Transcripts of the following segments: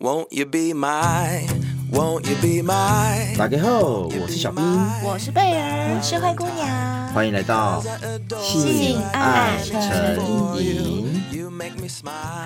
Won't you be my, won't you be my 大家好，我是小兵，我是贝儿，我是灰姑娘，欢迎来到性爱诚引。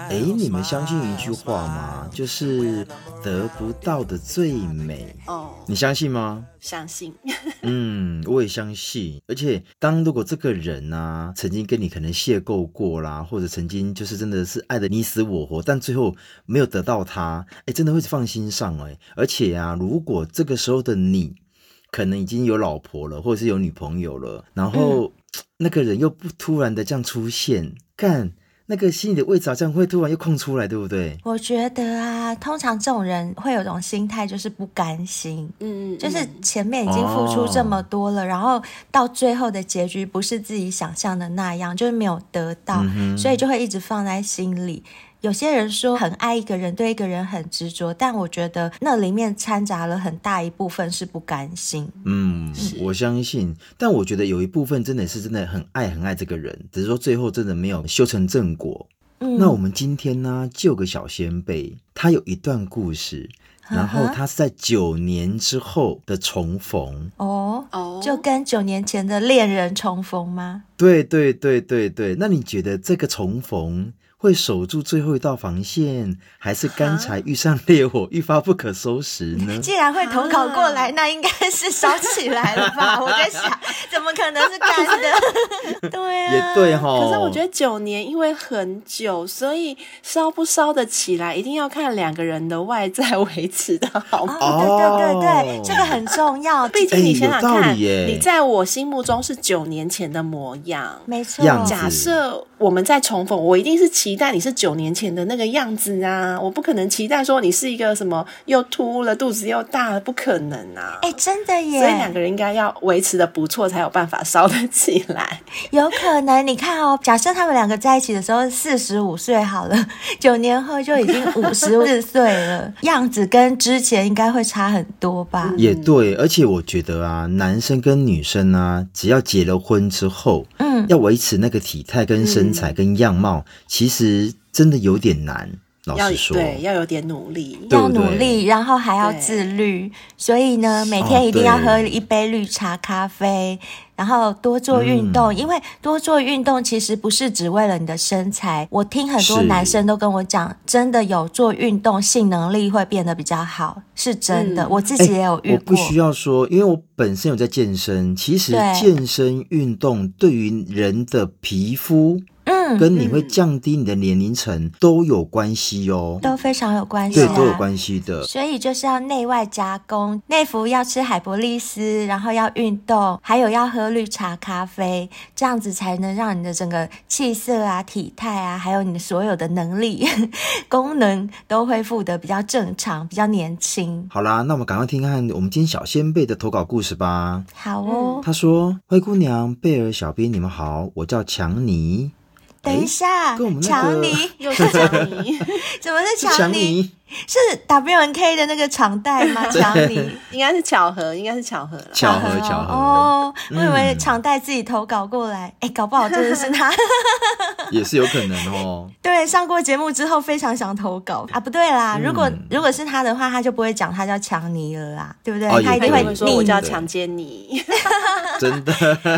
哎，你们相信一句话吗？就是得不到的最美。哦，你相信吗？相信。嗯，我也相信。而且，当如果这个人啊，曾经跟你可能邂逅过啦，或者曾经就是真的是爱的你死我活，但最后没有得到他，哎，真的会放心上哎。而且啊，如果这个时候的你可能已经有老婆了，或者是有女朋友了，然后、嗯、那个人又不突然的这样出现，干。那个心里的位置好像会突然又空出来，对不对？我觉得啊，通常这种人会有种心态，就是不甘心，嗯，就是前面已经付出这么多了，哦、然后到最后的结局不是自己想象的那样，就是没有得到，嗯、所以就会一直放在心里。有些人说很爱一个人，对一个人很执着，但我觉得那里面掺杂了很大一部分是不甘心。嗯，我相信，但我觉得有一部分真的是真的很爱很爱这个人，只是说最后真的没有修成正果。嗯，那我们今天呢，就有个小先辈，他有一段故事，然后他是在九年之后的重逢。哦哦，就跟九年前的恋人重逢吗？对对对对对，那你觉得这个重逢？会守住最后一道防线，还是干柴遇上烈火，一发不可收拾呢？既然会投稿过来，那应该是烧起来了吧？我在想，怎么可能是干的？对啊，也对哈。可是我觉得九年因为很久，所以烧不烧得起来，一定要看两个人的外在维持的好吗？哦，对对对对，这个很重要。毕竟你想想看，你在我心目中是九年前的模样，没错。假设我们再重逢，我一定是期。期待你是九年前的那个样子啊！我不可能期待说你是一个什么又秃了、肚子又大了，不可能啊！哎、欸，真的耶！所以两个人应该要维持的不错，才有办法烧得起来。有可能，你看哦，假设他们两个在一起的时候四十五岁好了，九年后就已经 五十四岁了，样子跟之前应该会差很多吧？也对，而且我觉得啊，男生跟女生啊，只要结了婚之后，嗯，要维持那个体态跟身材跟样貌，嗯、其实。其实真的有点难，老实说，对，要有点努力，要努力，然后还要自律。所以呢，每天一定要喝一杯绿茶咖啡，然后多做运动。嗯、因为多做运动其实不是只为了你的身材。我听很多男生都跟我讲，真的有做运动，性能力会变得比较好，是真的。嗯、我自己也有遇过。我不需要说，因为我本身有在健身。其实健身运动对于人的皮肤。跟你会降低你的年龄层都有关系哦，都非常有关系，对，都有关系的。所以就是要内外加工，内服要吃海博利斯，然后要运动，还有要喝绿茶咖啡，这样子才能让你的整个气色啊、体态啊，还有你的所有的能力、功能都恢复的比较正常、比较年轻。好啦，那我们赶快听看我们今天小仙贝的投稿故事吧。好哦，他说：“灰姑娘、贝尔、小编，你们好，我叫强尼。”等一下，强、那个、尼又是强尼，怎么是强尼？是 W N K 的那个场代吗？强尼 应该是巧合，应该是巧合了。巧合巧合哦，我以为场代自己投稿过来，哎、嗯，搞不好真的是他，也是有可能哦。对，上过节目之后非常想投稿啊，不对啦，如果、嗯、如果是他的话，他就不会讲他叫强尼了啦，对不对？哦、他一定会说我叫强奸你，真的。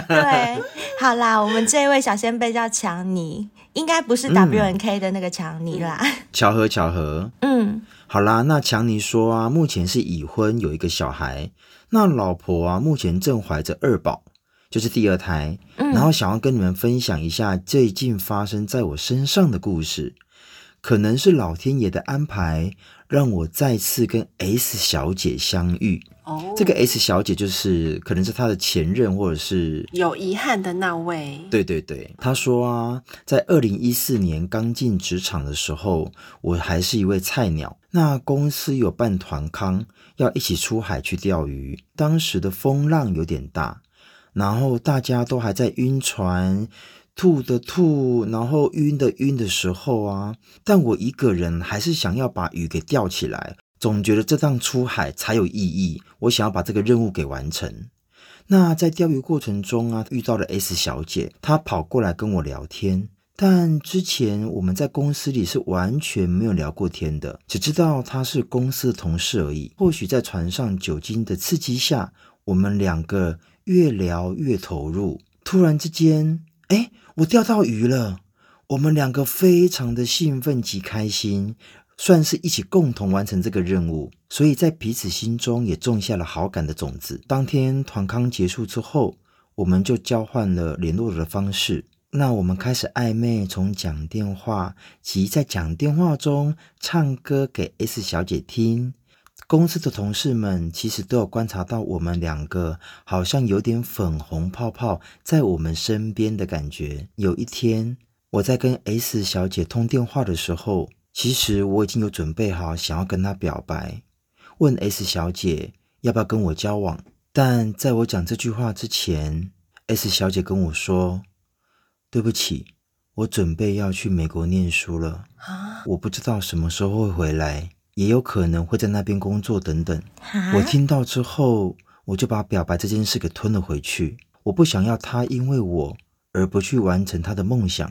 对，好啦，我们这一位小仙贝叫强尼。应该不是 W N K 的那个强尼啦，嗯。巧合，巧合。嗯，好啦，那强尼说啊，目前是已婚，有一个小孩。那老婆啊，目前正怀着二宝，就是第二胎。嗯，然后想要跟你们分享一下最近发生在我身上的故事。可能是老天爷的安排，让我再次跟 S 小姐相遇。哦，oh, 这个 S 小姐就是可能是她的前任，或者是有遗憾的那位。对对对，她说啊，在二零一四年刚进职场的时候，我还是一位菜鸟。那公司有办团康，要一起出海去钓鱼。当时的风浪有点大，然后大家都还在晕船，吐的吐，然后晕的晕的时候啊，但我一个人还是想要把鱼给钓起来。总觉得这趟出海才有意义，我想要把这个任务给完成。那在钓鱼过程中啊，遇到了 S 小姐，她跑过来跟我聊天，但之前我们在公司里是完全没有聊过天的，只知道她是公司的同事而已。或许在船上酒精的刺激下，我们两个越聊越投入。突然之间，哎，我钓到鱼了！我们两个非常的兴奋及开心，算是一起共同完成这个任务，所以在彼此心中也种下了好感的种子。当天团康结束之后，我们就交换了联络的方式。那我们开始暧昧，从讲电话及在讲电话中唱歌给 S 小姐听。公司的同事们其实都有观察到我们两个好像有点粉红泡泡在我们身边的感觉。有一天，我在跟 S 小姐通电话的时候，其实我已经有准备好想要跟她表白，问 S 小姐要不要跟我交往。但在我讲这句话之前，S 小姐跟我说。对不起，我准备要去美国念书了。啊，我不知道什么时候会回来，也有可能会在那边工作等等。我听到之后，我就把表白这件事给吞了回去。我不想要他因为我而不去完成他的梦想，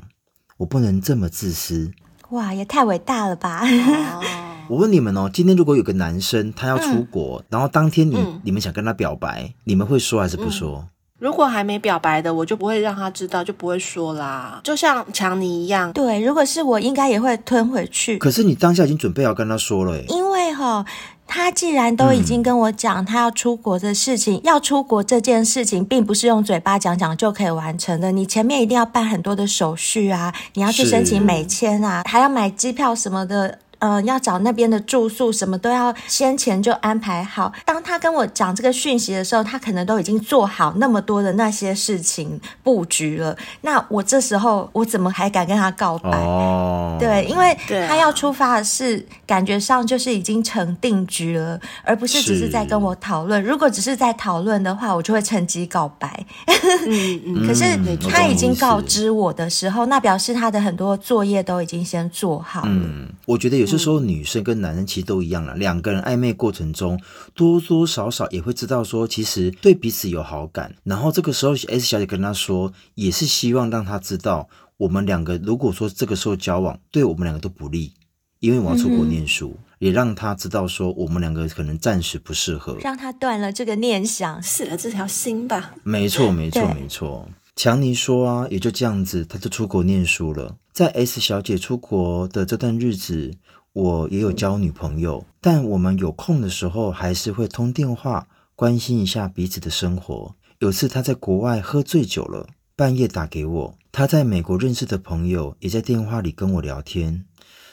我不能这么自私。哇，也太伟大了吧！我问你们哦，今天如果有个男生他要出国，嗯、然后当天你、嗯、你们想跟他表白，你们会说还是不说？嗯如果还没表白的，我就不会让他知道，就不会说啦。就像强尼一样，对，如果是我，应该也会吞回去。可是你当下已经准备要跟他说了，因为哈，他既然都已经跟我讲他要出国的事情，嗯、要出国这件事情，并不是用嘴巴讲讲就可以完成的。你前面一定要办很多的手续啊，你要去申请美签啊，还要买机票什么的。呃，要找那边的住宿，什么都要先前就安排好。当他跟我讲这个讯息的时候，他可能都已经做好那么多的那些事情布局了。那我这时候我怎么还敢跟他告白？哦，对，因为他要出发的是感觉上就是已经成定局了，而不是只是在跟我讨论。如果只是在讨论的话，我就会趁机告白。嗯 嗯。可是他已经告知我的时候，那表示他的很多作业都已经先做好了。嗯，我觉得有。有些时候，女生跟男生其实都一样了。两个人暧昧过程中，多多少少也会知道说，其实对彼此有好感。然后这个时候，S 小姐跟他说，也是希望让他知道，我们两个如果说这个时候交往，对我们两个都不利，因为我要出国念书，嗯、也让他知道说，我们两个可能暂时不适合，让他断了这个念想，死了这条心吧。没错，没错，没错。强尼说啊，也就这样子，他就出国念书了。在 S 小姐出国的这段日子，我也有交女朋友，但我们有空的时候还是会通电话，关心一下彼此的生活。有次他在国外喝醉酒了，半夜打给我，他在美国认识的朋友也在电话里跟我聊天，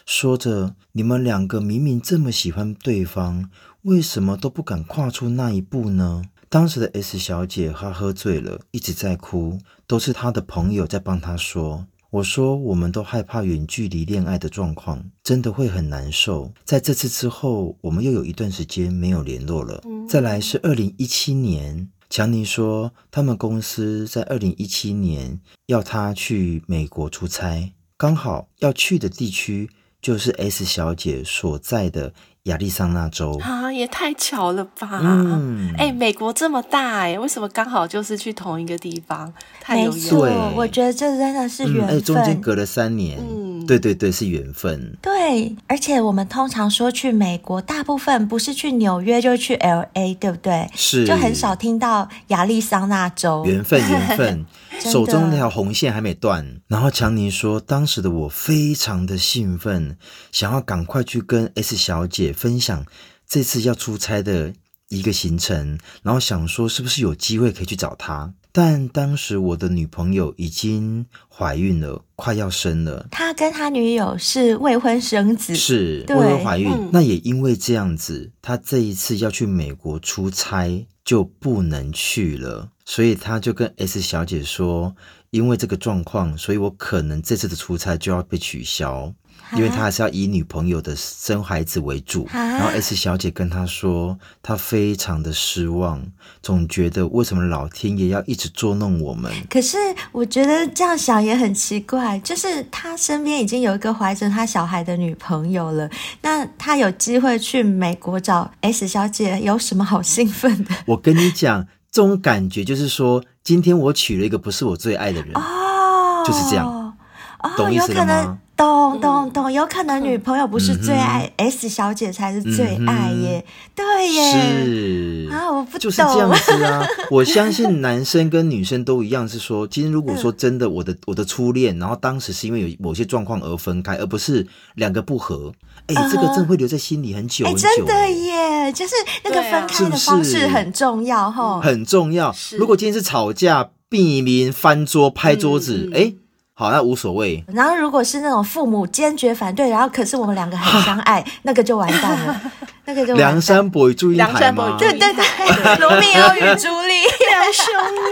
说着：“你们两个明明这么喜欢对方，为什么都不敢跨出那一步呢？”当时的 S 小姐她喝醉了，一直在哭，都是她的朋友在帮她说。我说，我们都害怕远距离恋爱的状况，真的会很难受。在这次之后，我们又有一段时间没有联络了。再来是二零一七年，强尼说他们公司在二零一七年要他去美国出差，刚好要去的地区就是 S 小姐所在的。亚利桑那州啊，也太巧了吧！嗯，哎，美国这么大，哎，为什么刚好就是去同一个地方？太有缘了，我觉得这真的是缘分。哎、嗯，中间隔了三年，嗯，对对对，是缘分。对，而且我们通常说去美国，大部分不是去纽约，就是去 LA，对不对？是，就很少听到亚利桑那州。缘分，缘分。手中那条红线还没断，然后强尼说，当时的我非常的兴奋，想要赶快去跟 S 小姐分享这次要出差的一个行程，然后想说是不是有机会可以去找她。但当时我的女朋友已经怀孕了，快要生了。他跟他女友是未婚生子，是未婚怀孕。嗯、那也因为这样子，他这一次要去美国出差就不能去了，所以他就跟 S 小姐说，因为这个状况，所以我可能这次的出差就要被取消。因为他还是要以女朋友的生孩子为主，然后 S 小姐跟他说，她非常的失望，总觉得为什么老天爷要一直捉弄我们？可是我觉得这样想也很奇怪，就是他身边已经有一个怀着他小孩的女朋友了，那他有机会去美国找 S 小姐，有什么好兴奋的？我跟你讲，这种感觉就是说，今天我娶了一个不是我最爱的人，哦，就是这样。哦，懂意思了有可能吗？懂懂懂，有可能女朋友不是最爱、嗯，S 小姐才是最爱耶，对耶。是啊，我不懂，就是这样子啊！我相信男生跟女生都一样，是说，今天如果说真的，我的我的初恋，然后当时是因为有某些状况而分开，而不是两个不合，哎、这个真的会留在心里很久哎，很久。真的耶，就是那个分开的方式很重要哈，很重要。如果今天是吵架、避免翻桌、拍桌子，哎、嗯。好，那无所谓。然后，如果是那种父母坚决反对，然后可是我们两个很相爱，那个就完蛋了，那个就梁山伯与祝英台吗？对对对，罗密欧与朱丽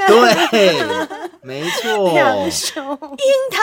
对，没错，两兄英台。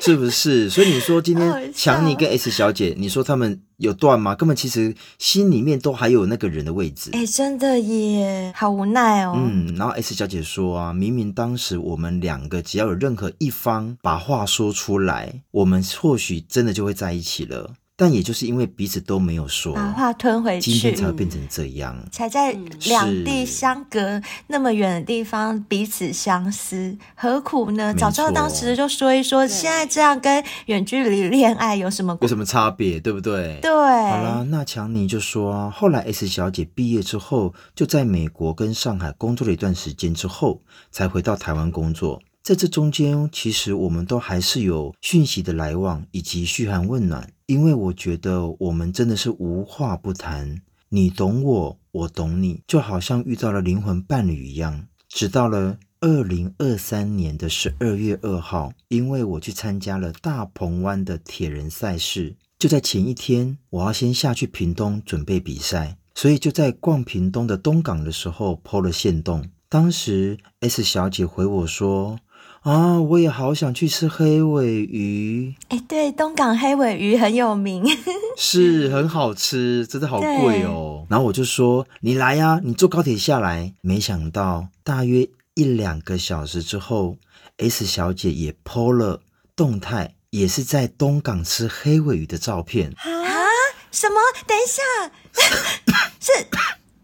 是不是？所以你说今天强尼跟 S 小姐，你说他们有断吗？根本其实心里面都还有那个人的位置。哎，真的耶，好无奈哦。嗯，然后 S 小姐说啊，明明当时我们两个只要有任何一方把话说出来，我们或许真的就会在一起了。但也就是因为彼此都没有说，把话吞回去，今天才会变成这样，才在两地相隔那么远的地方彼此相思，何苦呢？早知道当时就说一说，现在这样跟远距离恋爱有什么有什么差别，对不对？对。好啦，那强尼就说啊，后来 S 小姐毕业之后，就在美国跟上海工作了一段时间之后，才回到台湾工作。在这中间，其实我们都还是有讯息的来往，以及嘘寒问暖。因为我觉得我们真的是无话不谈，你懂我，我懂你，就好像遇到了灵魂伴侣一样。直到了二零二三年的十二月二号，因为我去参加了大鹏湾的铁人赛事，就在前一天，我要先下去屏东准备比赛，所以就在逛屏东的东港的时候 PO 了限动。当时 S 小姐回我说。啊，我也好想去吃黑尾鱼。哎，对，东港黑尾鱼很有名，是很好吃，真的好贵哦。然后我就说：“你来呀、啊，你坐高铁下来。”没想到大约一两个小时之后，S 小姐也 PO 了动态，也是在东港吃黑尾鱼的照片。啊？什么？等一下，是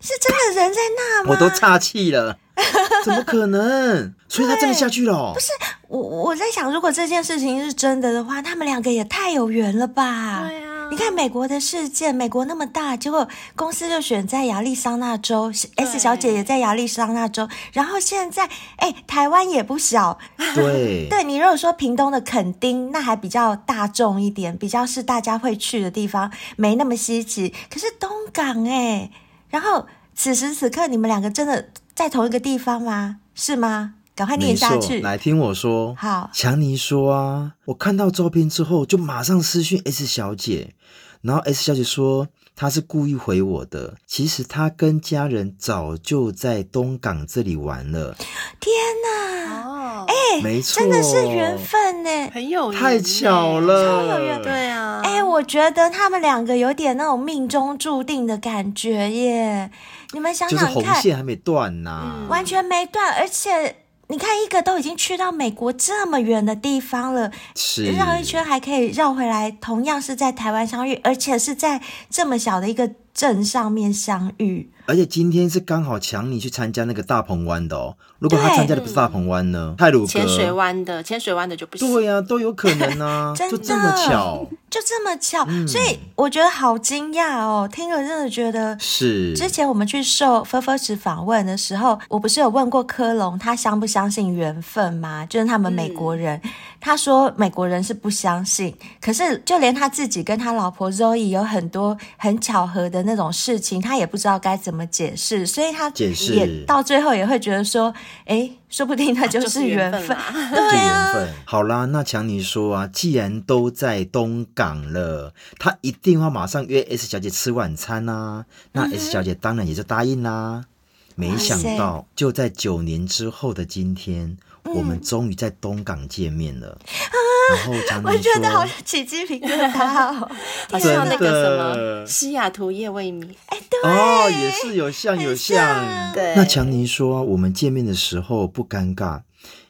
是真的人在那吗？我都岔气了。怎么可能？所以他真的下去了？不是我，我在想，如果这件事情是真的的话，他们两个也太有缘了吧？对啊，你看美国的事件，美国那么大，结果公司就选在亚利桑那州，S 小姐也在亚利桑那州，然后现在，哎，台湾也不小。对，对你如果说屏东的垦丁，那还比较大众一点，比较是大家会去的地方，没那么稀奇。可是东港，哎，然后此时此刻，你们两个真的。在同一个地方吗？是吗？赶快念下去。来听我说。好，强尼说啊，我看到照片之后就马上私讯 S 小姐，然后 S 小姐说她是故意回我的，其实她跟家人早就在东港这里玩了。天哪！哦，哎，没错，真的是缘分呢，很有缘，太巧了，超有缘。对啊，哎，我觉得他们两个有点那种命中注定的感觉耶。你们想想看，就是红线还没断呐、啊嗯，完全没断，而且你看，一个都已经去到美国这么远的地方了，是绕一圈还可以绕回来，同样是在台湾相遇，而且是在这么小的一个镇上面相遇。而且今天是刚好强尼去参加那个大鹏湾的哦。如果他参加的不是大鹏湾呢？泰鲁阁、浅水湾的，浅水湾的就不行。对呀、啊，都有可能啊，就这么巧，就这么巧，嗯、所以我觉得好惊讶哦。听了真的觉得是。之前我们去受 First 访问的时候，我不是有问过科隆，他相不相信缘分吗？就是他们美国人，嗯、他说美国人是不相信，可是就连他自己跟他老婆 Zoe 有很多很巧合的那种事情，他也不知道该怎么。解释？所以他也到最后也会觉得说，哎，说不定那就是缘分。啊就是、对啊，缘分。好啦，那强尼说啊，既然都在东港了，他一定要马上约 S 小姐吃晚餐啊。那 S 小姐当然也就答应啦。没想到，就在九年之后的今天，我们终于在东港见面了。然后强尼说，我觉得好起鸡皮疙瘩哦，好像那个什么西雅图夜未眠。哎，对哦，也是有像有像。像对，那强尼说，我们见面的时候不尴尬，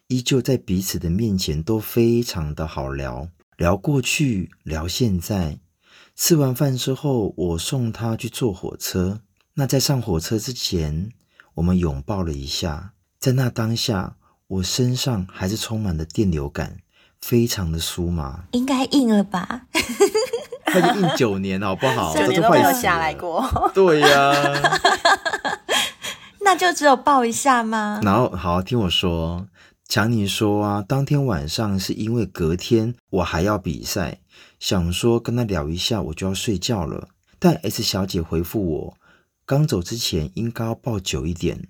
依旧在彼此的面前都非常的好聊，聊过去，聊现在。吃完饭之后，我送他去坐火车。那在上火车之前，我们拥抱了一下。在那当下，我身上还是充满了电流感，非常的酥麻。应该硬了吧？他就硬九年，好不好？九年都没有下来过。对呀、啊，那就只有抱一下吗？然后，好，听我说。强尼说啊，当天晚上是因为隔天我还要比赛，想说跟他聊一下，我就要睡觉了。但 S 小姐回复我，刚走之前应该要抱久一点。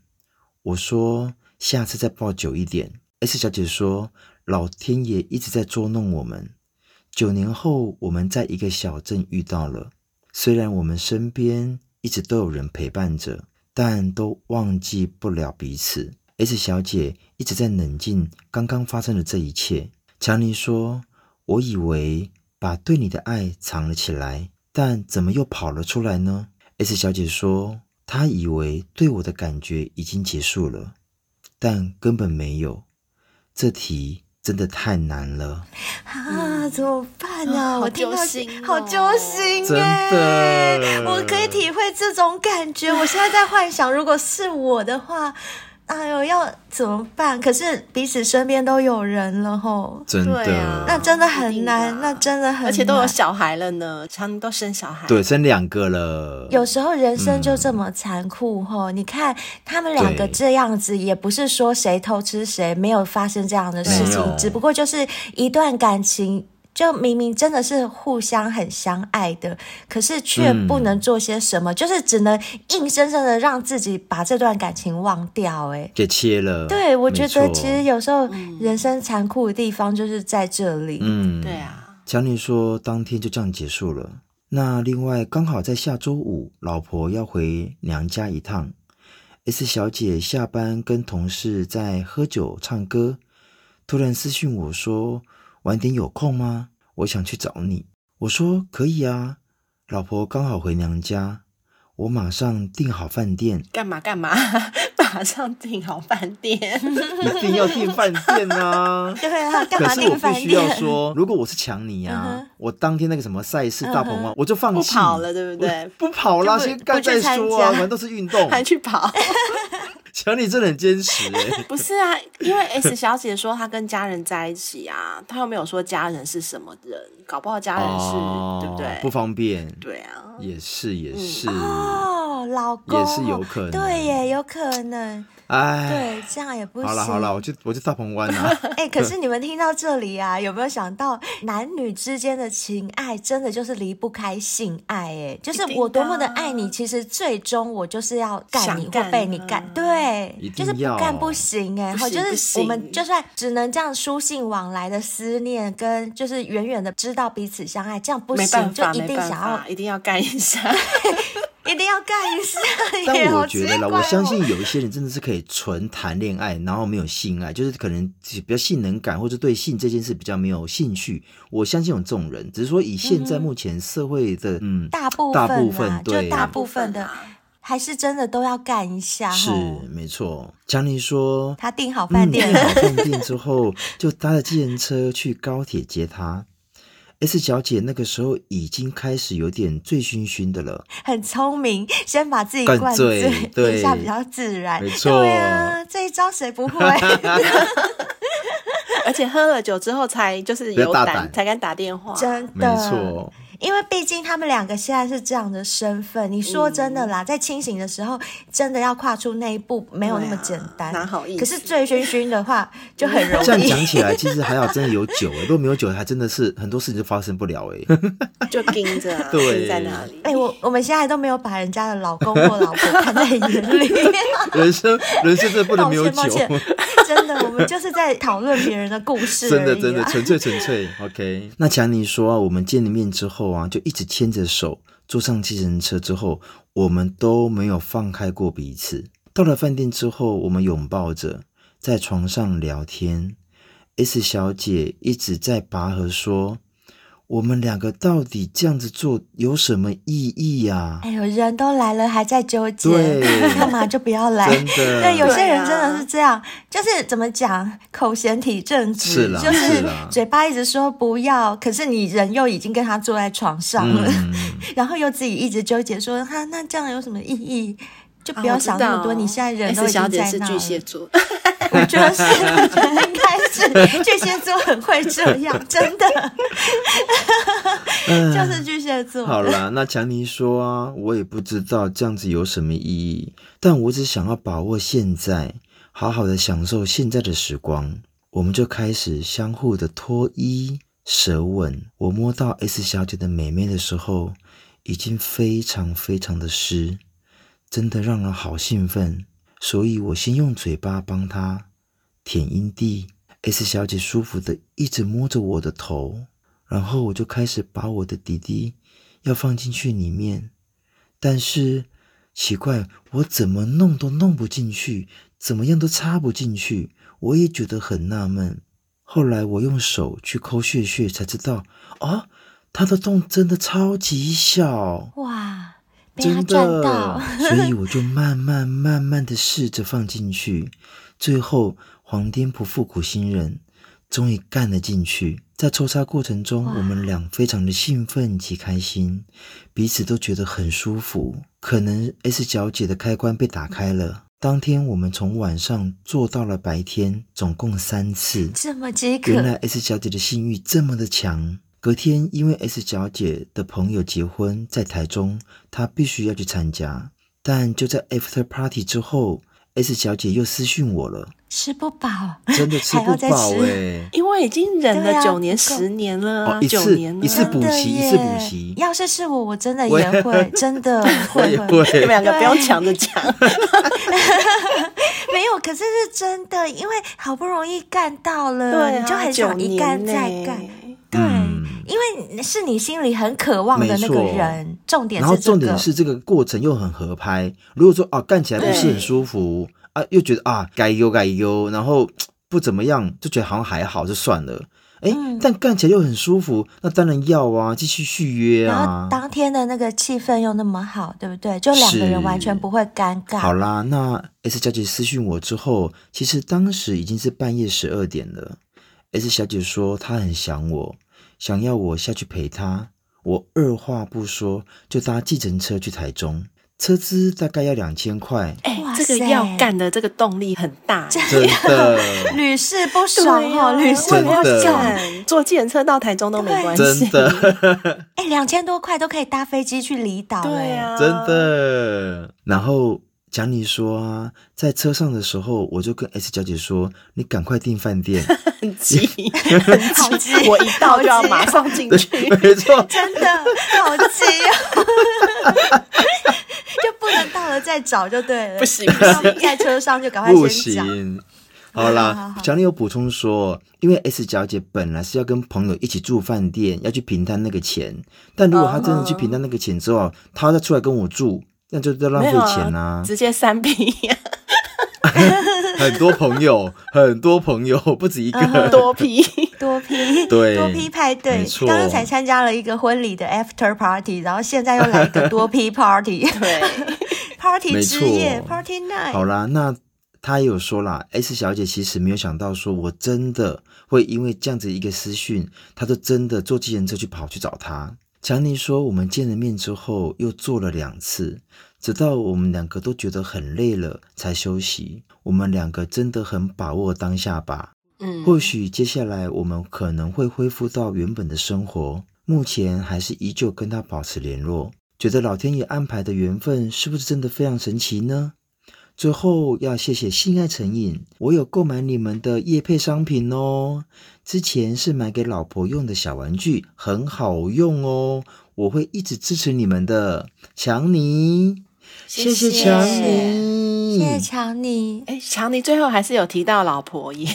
我说下次再抱久一点。S 小姐说，老天爷一直在捉弄我们。九年后，我们在一个小镇遇到了，虽然我们身边一直都有人陪伴着，但都忘记不了彼此。S 小姐一直在冷静刚刚发生的这一切。强尼说：“我以为把对你的爱藏了起来，但怎么又跑了出来呢？”S 小姐说：“她以为对我的感觉已经结束了，但根本没有。这题真的太难了啊！怎么办呢、啊？嗯、我听到好揪心、哦，好揪心，真的，我可以体会这种感觉。我现在在幻想，如果是我的话。”哎呦，要怎么办？可是彼此身边都有人了吼，真的，啊、那真的很难，那真的很难，而且都有小孩了呢，他们都生小孩，对，生两个了。有时候人生就这么残酷吼、嗯，你看他们两个这样子，也不是说谁偷吃谁，没有发生这样的事情，只不过就是一段感情。就明明真的是互相很相爱的，可是却不能做些什么，嗯、就是只能硬生生的让自己把这段感情忘掉，哎，给切了。对，我觉得其实有时候人生残酷的地方就是在这里。嗯，对啊。强尼说，当天就这样结束了。那另外刚好在下周五，老婆要回娘家一趟，S 小姐下班跟同事在喝酒唱歌，突然私讯我说。晚点有空吗？我想去找你。我说可以啊，老婆刚好回娘家，我马上订好饭店。干嘛干嘛？马上订好饭店？一定要订饭店啊！对啊，干嘛订饭店？可是我必须要说，如果我是抢你啊、嗯，我当天那个什么赛事大鹏湾，我就放弃跑了，对不对？不跑了，先干再说啊，反正都是运动，还去跑。强尼真的很坚持哎、欸，不是啊，因为 S 小姐说她跟家人在一起啊，她又没有说家人是什么人，搞不好家人是、哦、对不对？不方便。对啊，也是也是、嗯、哦，老公也是有可能，对耶，有可能。哎，对，这样也不行。好了好了，我就我就大鹏湾啊。哎、欸，可是你们听到这里啊，有没有想到男女之间的情爱真的就是离不开性爱？哎，就是我多么的爱你，其实最终我就是要干你或被你干，对，就是不干不行哎。好，就是我们就算只能这样书信往来的思念，跟就是远远的知道彼此相爱，这样不行，就一定想要一定要干一下。一定要干一下，但我觉得啦，我相信有一些人真的是可以纯谈恋爱，然后没有性爱，就是可能比较性能感，或者对性这件事比较没有兴趣。我相信有这种人，只是说以现在目前社会的嗯，大部分大部分对就大部分的还是真的都要干一下。是没错。强尼说他订好饭店，订、嗯、好饭店之后就搭了计程车去高铁接他。S 小姐那个时候已经开始有点醉醺醺的了，很聪明，先把自己灌醉，对，一下比较自然。没错，对啊，这一招谁不会？而且喝了酒之后才就是有胆，才敢打电话，真的，没错。因为毕竟他们两个现在是这样的身份，你说真的啦，嗯、在清醒的时候，真的要跨出那一步没有那么简单。哪、啊、好意思？可是醉醺醺的话 就很容易。这样讲起来，其实还好，真的有酒哎。如果没有酒，还真的是很多事情就发生不了哎。就盯着、啊，对，在哪里？哎、欸，我我们现在都没有把人家的老公或老婆看在眼里。人生，人生真的不能没有酒。真的，我们就是在讨论别人的故事、真的，真的，纯粹，纯粹。OK。那强尼说啊，我们见了面之后啊，就一直牵着手坐上计程车之后，我们都没有放开过彼此。到了饭店之后，我们拥抱着在床上聊天。S 小姐一直在拔河说。我们两个到底这样子做有什么意义呀？哎呦，人都来了还在纠结，干嘛就不要来？真的，对，有些人真的是这样，就是怎么讲，口嫌体正直，是啦，就是嘴巴一直说不要，可是你人又已经跟他坐在床上了，嗯、然后又自己一直纠结说，哈，那这样有什么意义？就不要想那么多。你现在人都已经在那了。S 小姐是巨蟹座，我觉得是，我觉得应该是巨蟹座很会这样，真的，就是巨蟹座。好啦，那强尼说啊，我也不知道这样子有什么意义，但我只想要把握现在，好好的享受现在的时光。我们就开始相互的脱衣、舌吻。我摸到 S 小姐的美眉的时候，已经非常非常的湿。真的让人好兴奋，所以我先用嘴巴帮她舔阴蒂。S 小姐舒服的一直摸着我的头，然后我就开始把我的弟弟要放进去里面，但是奇怪，我怎么弄都弄不进去，怎么样都插不进去，我也觉得很纳闷。后来我用手去抠穴穴，才知道，哦，他的洞真的超级小，哇！真的，所以我就慢慢慢慢的试着放进去，最后皇天不负苦心人，终于干了进去。在抽插过程中，我们俩非常的兴奋及开心，彼此都觉得很舒服。可能 S 小姐的开关被打开了。当天我们从晚上做到了白天，总共三次，这么饥渴。原来 S 小姐的性欲这么的强。隔天，因为 S 小姐的朋友结婚在台中，她必须要去参加。但就在 After Party 之后，S 小姐又私讯我了，吃不饱，真的吃不饱哎、欸，因为已经忍了九年、十年了、啊，哦、一次九年了一次补习，一次补习。要是是我，我真的也会，真的 会，会。你们两个不要抢着讲。没有，可是是真的，因为好不容易干到了，你就很想一干再干。对。嗯因为是你心里很渴望的那个人，重点是、这个、然后重点是这个过程又很合拍。如果说啊干起来不是很舒服啊，又觉得啊该优该优，然后不怎么样，就觉得好像还好就算了。哎、嗯，但干起来又很舒服，那当然要啊，继续续约啊。然后当天的那个气氛又那么好，对不对？就两个人完全不会尴尬。好啦，那 S 小姐私讯我之后，其实当时已经是半夜十二点了。S 小姐说她很想我。想要我下去陪他，我二话不说就搭计程车去台中，车资大概要两千块。哎、欸，这个要干的这个动力很大，真的，屡试不爽哦，屡试不爽。坐计程车到台中都没关系，真的。哎，两千多块都可以搭飞机去离岛，对啊，真的。然后。讲你说啊，在车上的时候，我就跟 S 小姐说：“你赶快订饭店，很急，很急，我一到就要马上进去。”没错，真的好急啊！就不能到了再找就对了，不行，在车上就赶快先讲。不行，好啦，讲你有补充说，因为 S 小姐本来是要跟朋友一起住饭店，要去平摊那个钱，但如果她真的去平摊那个钱之后，她再出来跟我住。那就在浪费钱呐、啊！直接三 P，很多朋友，很多朋友，不止一个，嗯、多批 多批，对，多批派对。刚刚才参加了一个婚礼的 After Party，然后现在又来一个多批 Party，对，Party 之夜，Party Night。好啦，那他也有说啦，S 小姐其实没有想到，说我真的会因为这样子一个私讯，她就真的坐计程车去跑去找他。强尼说：“我们见了面之后，又做了两次，直到我们两个都觉得很累了才休息。我们两个真的很把握当下吧。嗯，或许接下来我们可能会恢复到原本的生活。目前还是依旧跟他保持联络。觉得老天爷安排的缘分是不是真的非常神奇呢？”最后要谢谢性爱成瘾，我有购买你们的夜配商品哦。之前是买给老婆用的小玩具，很好用哦。我会一直支持你们的，强尼，谢谢强尼，谢谢强尼。哎，强尼最后还是有提到老婆耶。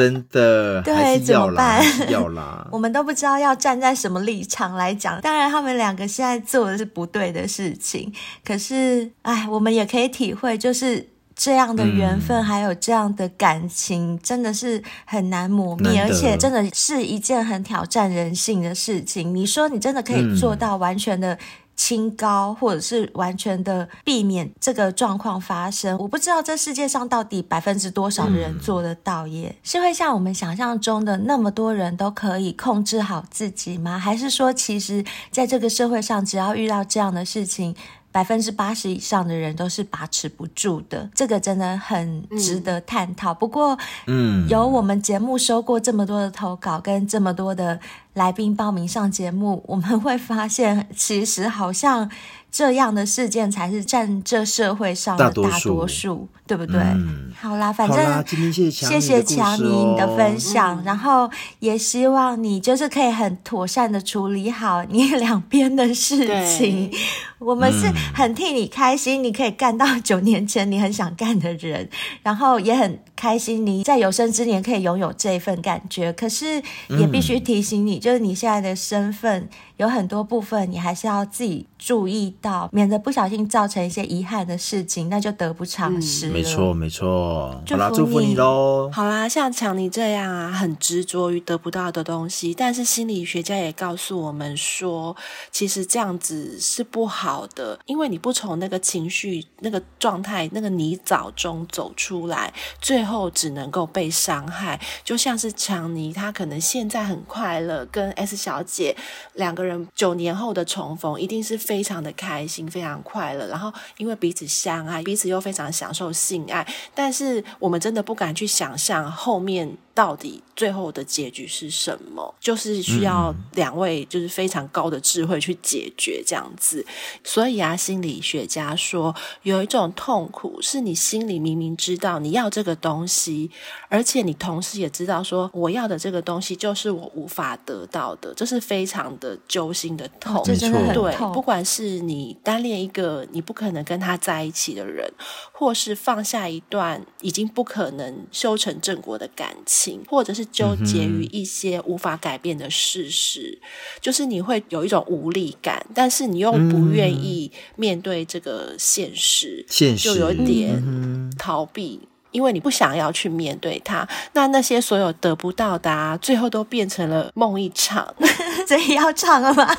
真的，对，怎么办？要啦，我们都不知道要站在什么立场来讲。当然，他们两个现在做的是不对的事情。可是，哎，我们也可以体会，就是这样的缘分，还有这样的感情，嗯、真的是很难磨灭，而且真的是一件很挑战人性的事情。你说，你真的可以做到完全的？清高，或者是完全的避免这个状况发生，我不知道这世界上到底百分之多少的人做得到耶？是会像我们想象中的那么多人都可以控制好自己吗？还是说，其实在这个社会上，只要遇到这样的事情，百分之八十以上的人都是把持不住的，这个真的很值得探讨。嗯、不过，嗯，有我们节目收过这么多的投稿，跟这么多的来宾报名上节目，我们会发现，其实好像。这样的事件才是占这社会上的大多数，多数。对不对？嗯、好啦，反正谢谢强尼你的分享，嗯、然后也希望你就是可以很妥善的处理好你两边的事情。我们是很替你开心，你可以干到九年前你很想干的人，然后也很开心你在有生之年可以拥有这份感觉。可是也必须提醒你，嗯、就是你现在的身份。有很多部分你还是要自己注意到，免得不小心造成一些遗憾的事情，那就得不偿失了。没错，没错。好啦，祝福你喽。好啦，像强尼这样啊，很执着于得不到的东西，但是心理学家也告诉我们说，其实这样子是不好的，因为你不从那个情绪、那个状态、那个泥沼中走出来，最后只能够被伤害。就像是强尼，他可能现在很快乐，跟 S 小姐两个人。九年后的重逢一定是非常的开心，非常快乐。然后因为彼此相爱，彼此又非常享受性爱，但是我们真的不敢去想象后面。到底最后的结局是什么？就是需要两位就是非常高的智慧去解决这样子。所以啊，心理学家说有一种痛苦是你心里明明知道你要这个东西，而且你同时也知道说我要的这个东西就是我无法得到的，这是非常的揪心的痛。哦，这真的很。对，不管是你单恋一个你不可能跟他在一起的人，或是放下一段已经不可能修成正果的感情。或者是纠结于一些无法改变的事实，嗯、就是你会有一种无力感，但是你又不愿意面对这个现实，现实就有点逃避。因为你不想要去面对它，那那些所有得不到的啊，最后都变成了梦一场。所以要唱了吗？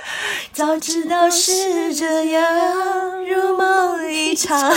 早知道是这样，如梦一场。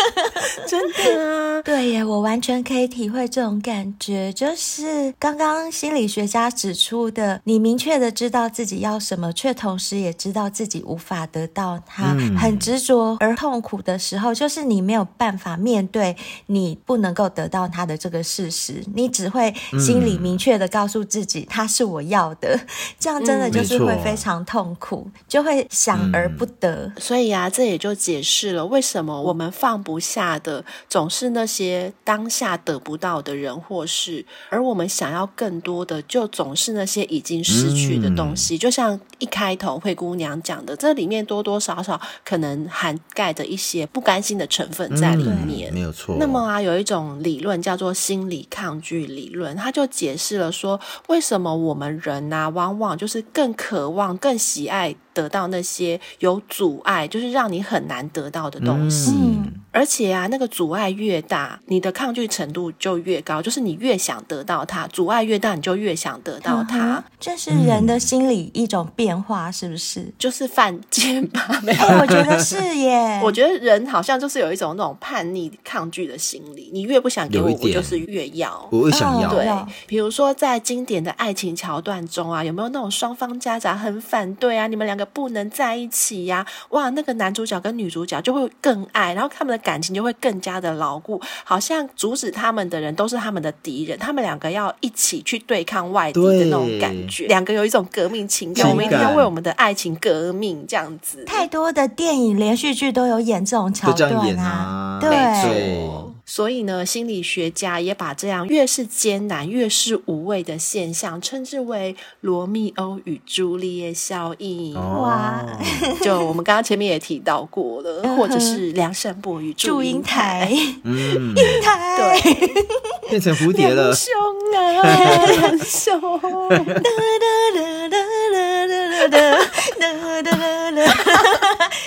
真的啊，对耶，我完全可以体会这种感觉。就是刚刚心理学家指出的，你明确的知道自己要什么，却同时也知道自己无法得到它，嗯、很执着而痛苦的时候，就是你没有办法面对你。你不能够得到他的这个事实，你只会心里明确的告诉自己，他是我要的，嗯、这样真的就是会非常痛苦，嗯、就会想而不得。嗯、所以啊，这也就解释了为什么我们放不下的总是那些当下得不到的人或事，而我们想要更多的，就总是那些已经失去的东西。嗯、就像一开头灰姑娘讲的，这里面多多少少可能涵盖着一些不甘心的成分在里面，嗯、没有错。那么。他有一种理论叫做心理抗拒理论，他就解释了说，为什么我们人呐、啊，往往就是更渴望、更喜爱。得到那些有阻碍，就是让你很难得到的东西。嗯、而且啊，那个阻碍越大，你的抗拒程度就越高。就是你越想得到它，阻碍越大，你就越想得到它。这是人的心理一种变化，是不是？就是犯贱吧？没有、欸，我觉得是耶。我觉得人好像就是有一种那种叛逆、抗拒的心理。你越不想给我，我就是越要。我会想要。对，比如说在经典的爱情桥段中啊，有没有那种双方家长很反对啊？你们两个。不能在一起呀、啊！哇，那个男主角跟女主角就会更爱，然后他们的感情就会更加的牢固，好像阻止他们的人都是他们的敌人，他们两个要一起去对抗外敌的那种感觉，两个有一种革命情感，我们一定要为我们的爱情革命，这样子。太多的电影连续剧都有演这种桥段啊，啊。对。对所以呢，心理学家也把这样越是艰难、越是无谓的现象，称之为“罗密欧与朱丽叶效应”。哇！就我们刚刚前面也提到过了，或者是梁山伯与 祝英台。嗯，英 台对，变成蝴蝶了。凶啊，兄！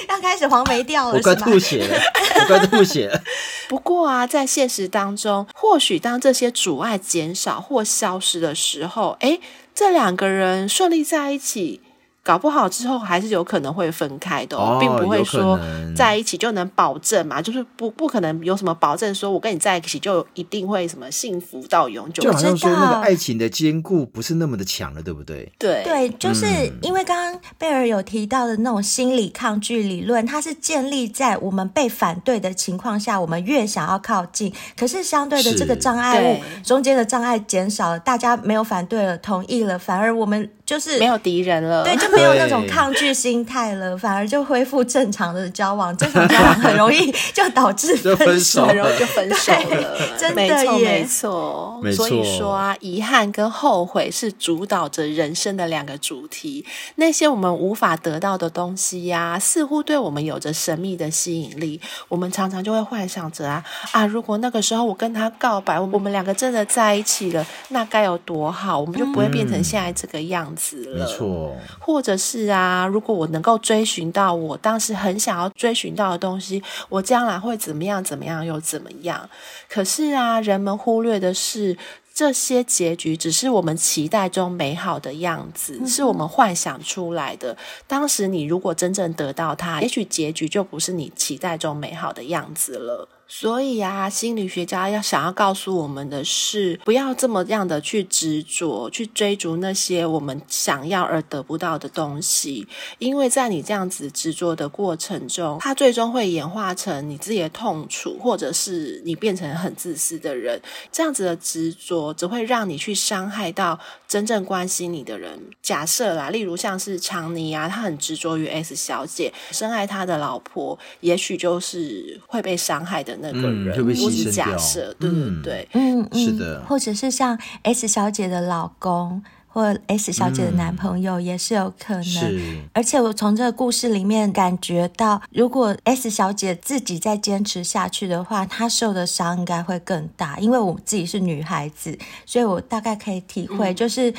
要开始黄梅调了，我快吐血了，我快吐血了。不过啊，在现实当中，或许当这些阻碍减少或消失的时候，诶，这两个人顺利在一起，搞不好之后还是有可能会分开的，哦，并不会说在一起就能保证嘛，就是不不可能有什么保证，说我跟你在一起就一定会什么幸福到永久。就好像说那个爱情的坚固不是那么的强了，对不对？对对，就是因为刚刚贝尔有提到的那种心理抗拒理论，它是建立在我们被反对的情况下，我们越想要靠近，可是相对的这个障碍物中间的障碍减少了，大家没有反对了，同意了，反而我们。就是没有敌人了，对，就没有那种抗拒心态了，反而就恢复正常的交往。正常交往很容易就导致分手，很容易就分手了。真的耶，没错，没错。所以说啊，遗憾跟后悔是主导着人生的两个主题。那些我们无法得到的东西呀、啊，似乎对我们有着神秘的吸引力。我们常常就会幻想着啊啊，如果那个时候我跟他告白，我们两个真的在一起了，那该有多好，我们就不会变成现在这个样子。嗯没错，或者是啊，如果我能够追寻到我当时很想要追寻到的东西，我将来会怎么样？怎么样又怎么样？可是啊，人们忽略的是，这些结局只是我们期待中美好的样子，嗯、是我们幻想出来的。当时你如果真正得到它，也许结局就不是你期待中美好的样子了。所以啊，心理学家要想要告诉我们的是，不要这么样的去执着，去追逐那些我们想要而得不到的东西，因为在你这样子执着的过程中，它最终会演化成你自己的痛楚，或者是你变成很自私的人。这样子的执着只会让你去伤害到真正关心你的人。假设啦，例如像是强尼啊，他很执着于 S 小姐，深爱他的老婆，也许就是会被伤害的。那个人，嗯、我是假设，对对对，嗯，是的，或者是像 S 小姐的老公或 S 小姐的男朋友也是有可能。是，而且我从这个故事里面感觉到，如果 S 小姐自己再坚持下去的话，她受的伤应该会更大。因为我自己是女孩子，所以我大概可以体会，就是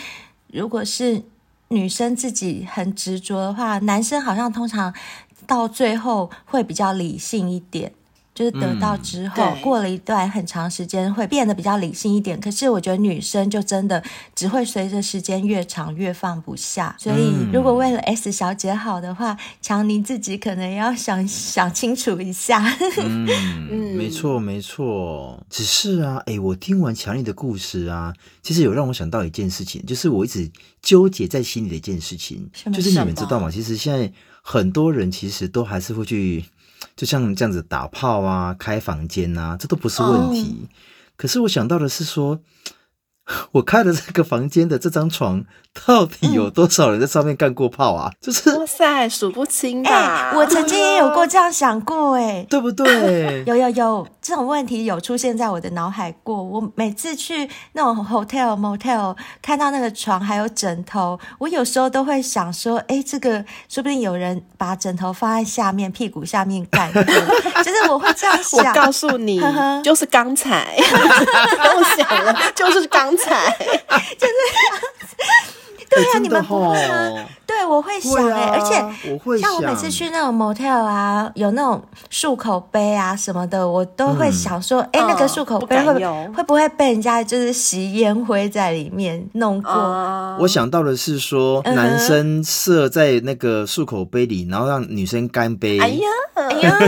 如果是女生自己很执着的话，男生好像通常到最后会比较理性一点。就是得到之后，嗯、过了一段很长时间，会变得比较理性一点。可是我觉得女生就真的只会随着时间越长越放不下。所以如果为了 S 小姐好的话，强尼自己可能要想想清楚一下。嗯，没错没错。只是啊，哎，我听完强尼的故事啊，其实有让我想到一件事情，就是我一直纠结在心里的一件事情，就是你们知道吗？其实现在很多人其实都还是会去。就像这样子打炮啊，开房间啊，这都不是问题。Oh. 可是我想到的是说。我开的这个房间的这张床，到底有多少人在上面干过炮啊？嗯、就是哇塞，数不清吧、欸？我曾经也有过这样想过、欸，哎，对不对？有 有有，这种问题有出现在我的脑海过。我每次去那种 hotel motel，看到那个床还有枕头，我有时候都会想说，哎、欸，这个说不定有人把枕头放在下面，屁股下面干过。就是我会这样想。我告诉你，就是刚才，不用想了，就是刚。才 就是对呀、啊，你们不会吗？对，我会想哎、欸，啊、而且我会像我每次去那种 motel 啊，有那种漱口杯啊什么的，我都会想说，哎、嗯，欸、那个漱口杯会会不会被人家就是吸烟灰在里面弄过？嗯、我想到的是说，男生射在那个漱口杯里，然后让女生干杯。哎呀，哎呀。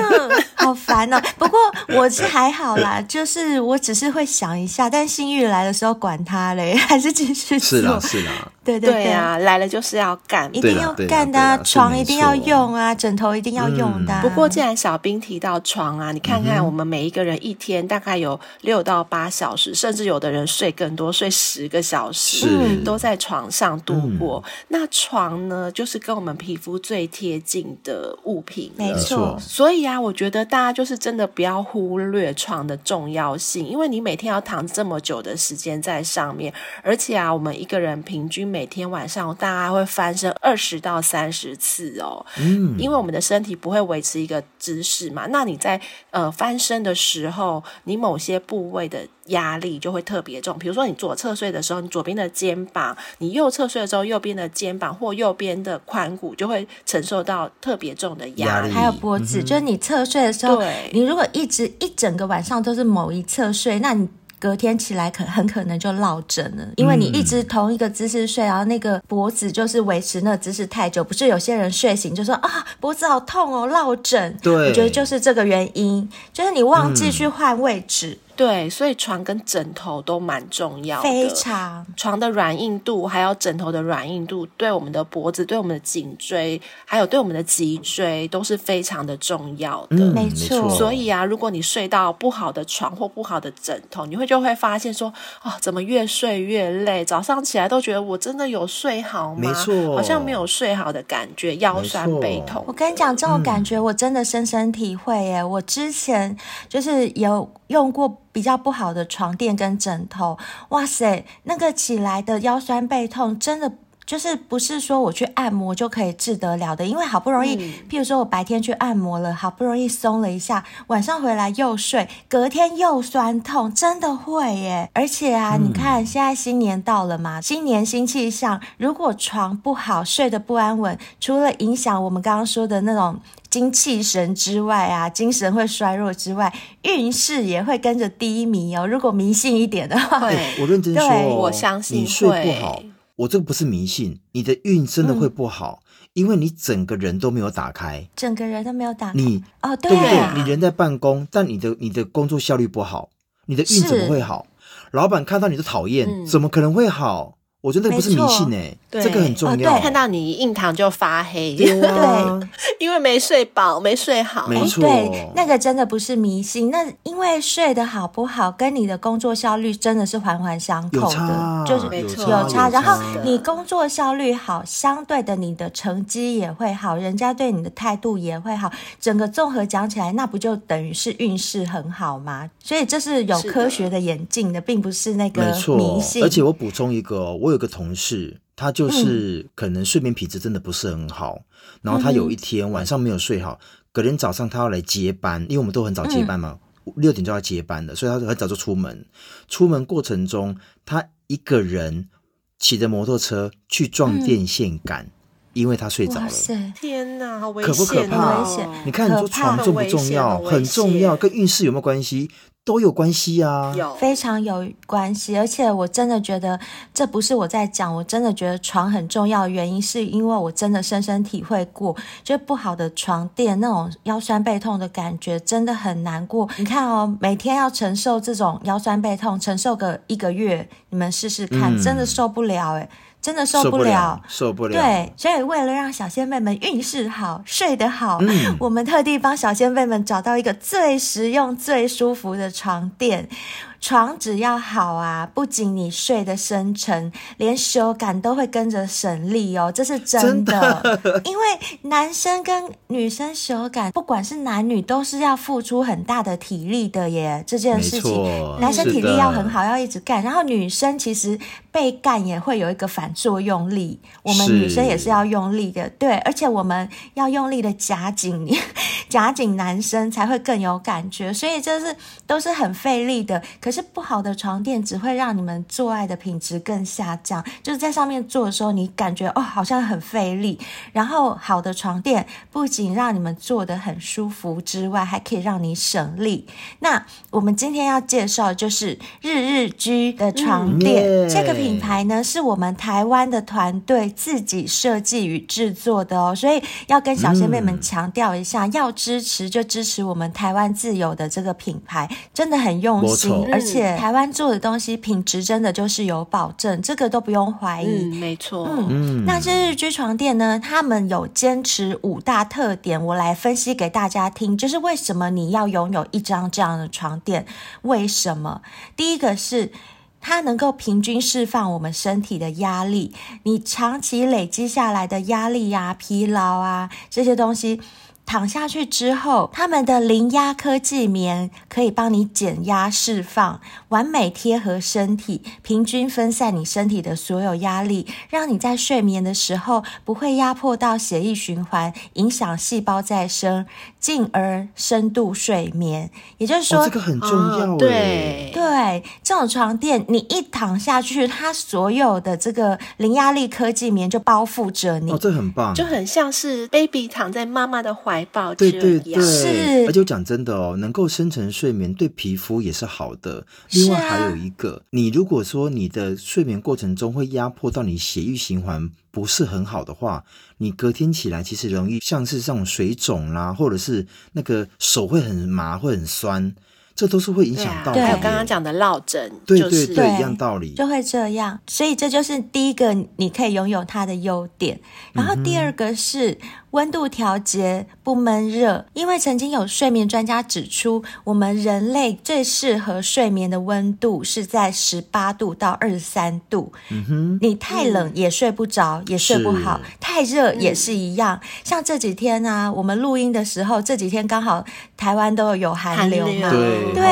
好烦哦！不过我是还好啦，就是我只是会想一下，但性欲来的时候管他嘞，还是继续做。是啦，是啦，对对对啊，来了就是要干，一定要干的啊，床一定要用啊，枕头一定要用的。不过既然小兵提到床啊，你看看我们每一个人一天大概有六到八小时，甚至有的人睡更多，睡十个小时，都在床上度过。那床呢，就是跟我们皮肤最贴近的物品，没错。所以啊，我觉得。大家就是真的不要忽略床的重要性，因为你每天要躺这么久的时间在上面，而且啊，我们一个人平均每天晚上大概会翻身二十到三十次哦。嗯，因为我们的身体不会维持一个姿势嘛，那你在呃翻身的时候，你某些部位的。压力就会特别重，比如说你左侧睡的时候，你左边的肩膀；你右侧睡的时候，右边的肩膀或右边的髋骨就会承受到特别重的压力。还有脖子，嗯、就是你侧睡的时候，你如果一直一整个晚上都是某一侧睡，那你隔天起来可很可能就落枕了，因为你一直同一个姿势睡，然后那个脖子就是维持那个姿势太久，不是有些人睡醒就说啊脖子好痛哦，落枕。对，我觉得就是这个原因，就是你忘记去换位置。嗯对，所以床跟枕头都蛮重要的，非常床的软硬度，还有枕头的软硬度，对我们的脖子、对我们的颈椎，还有对我们的脊椎都是非常的重要的。嗯、没错。所以啊，如果你睡到不好的床或不好的枕头，你会就会发现说，哦，怎么越睡越累？早上起来都觉得我真的有睡好吗？没错，好像没有睡好的感觉，腰酸背痛。我跟你讲，这种感觉我真的深深体会耶。嗯、我之前就是有用过。比较不好的床垫跟枕头，哇塞，那个起来的腰酸背痛，真的就是不是说我去按摩就可以治得了的。因为好不容易，嗯、譬如说我白天去按摩了，好不容易松了一下，晚上回来又睡，隔天又酸痛，真的会耶。而且啊，嗯、你看现在新年到了嘛，新年新气象，如果床不好，睡得不安稳，除了影响我们刚刚说的那种。精气神之外啊，精神会衰弱之外，运势也会跟着低迷哦。如果迷信一点的话，对，我认真说，对我相信你睡不好，我这个不是迷信，你的运真的会不好，嗯、因为你整个人都没有打开，整个人都没有打开。你哦，对不对？你人在办公，但你的你的工作效率不好，你的运怎么会好？老板看到你都讨厌，嗯、怎么可能会好？我觉得那不是迷信哎、欸，这个很重要。哦、看到你印堂就发黑，对，因为没睡饱，没睡好。没错，对，那个真的不是迷信。那因为睡得好不好，跟你的工作效率真的是环环相扣的，差就是没错有差。然后你工作效率好，相对的你的成绩也会好，人家对你的态度也会好。整个综合讲起来，那不就等于是运势很好吗？所以这是有科学的演进的，的并不是那个迷信。而且我补充一个，我有个同事，他就是可能睡眠品质真的不是很好，嗯、然后他有一天晚上没有睡好，隔天早上他要来接班，因为我们都很早接班嘛，六、嗯、点就要接班的，所以他很早就出门。出门过程中，他一个人骑着摩托车去撞电线杆，嗯、因为他睡着了。天哪，好危险、哦！可不可怕？危险！你看，你说床重不重要？很，很重要，跟运势有没有关系？都有关系啊，有非常有关系，而且我真的觉得这不是我在讲，我真的觉得床很重要的原因是因为我真的深深体会过，就不好的床垫那种腰酸背痛的感觉真的很难过。你看哦，每天要承受这种腰酸背痛，承受个一个月，你们试试看，嗯、真的受不了诶。真的受不了，受不了。对，所以为了让小仙妹们运势好、睡得好，嗯、我们特地帮小仙妹们找到一个最实用、最舒服的床垫。床只要好啊，不仅你睡得深沉，连手感都会跟着省力哦，这是真的。真的因为男生跟女生手感，不管是男女，都是要付出很大的体力的耶。这件事情，男生体力要很好，要一直干，然后女生其实被干也会有一个反作用力，我们女生也是要用力的，对，而且我们要用力的夹紧，夹紧男生才会更有感觉，所以这是都是很费力的。可是不好的床垫只会让你们做爱的品质更下降，就是在上面做的时候，你感觉哦好像很费力。然后好的床垫不仅让你们做得很舒服之外，还可以让你省力。那我们今天要介绍的就是日日居的床垫，嗯、这个品牌呢是我们台湾的团队自己设计与制作的哦，所以要跟小仙妹们强调一下，嗯、要支持就支持我们台湾自有的这个品牌，真的很用心，错而且。台湾做的东西品质真的就是有保证，这个都不用怀疑。嗯，没错。嗯，那这日居床垫呢？他们有坚持五大特点，我来分析给大家听。就是为什么你要拥有一张这样的床垫？为什么？第一个是它能够平均释放我们身体的压力，你长期累积下来的压力啊、疲劳啊这些东西。躺下去之后，他们的零压科技棉可以帮你减压释放，完美贴合身体，平均分散你身体的所有压力，让你在睡眠的时候不会压迫到血液循环，影响细胞再生，进而深度睡眠。也就是说，哦、这个很重要，对、哦、对。对，这种床垫你一躺下去，它所有的这个零压力科技棉就包覆着你。哦，这很棒，就很像是 baby 躺在妈妈的怀抱。对对对，是。而且我讲真的哦，能够深层睡眠对皮肤也是好的。另外还有一个，啊、你如果说你的睡眠过程中会压迫到你血液循环不是很好的话，你隔天起来其实容易像是这种水肿啦，或者是那个手会很麻，会很酸。这都是会影响到对，还有刚刚讲的落枕，对对对，一样道理，就会这样。所以这就是第一个，你可以拥有它的优点。然后第二个是。温度调节不闷热，因为曾经有睡眠专家指出，我们人类最适合睡眠的温度是在十八度到二十三度。嗯哼，你太冷也睡不着，嗯、也睡不好；太热也是一样。嗯、像这几天啊，我们录音的时候，这几天刚好台湾都有寒流嘛，对，对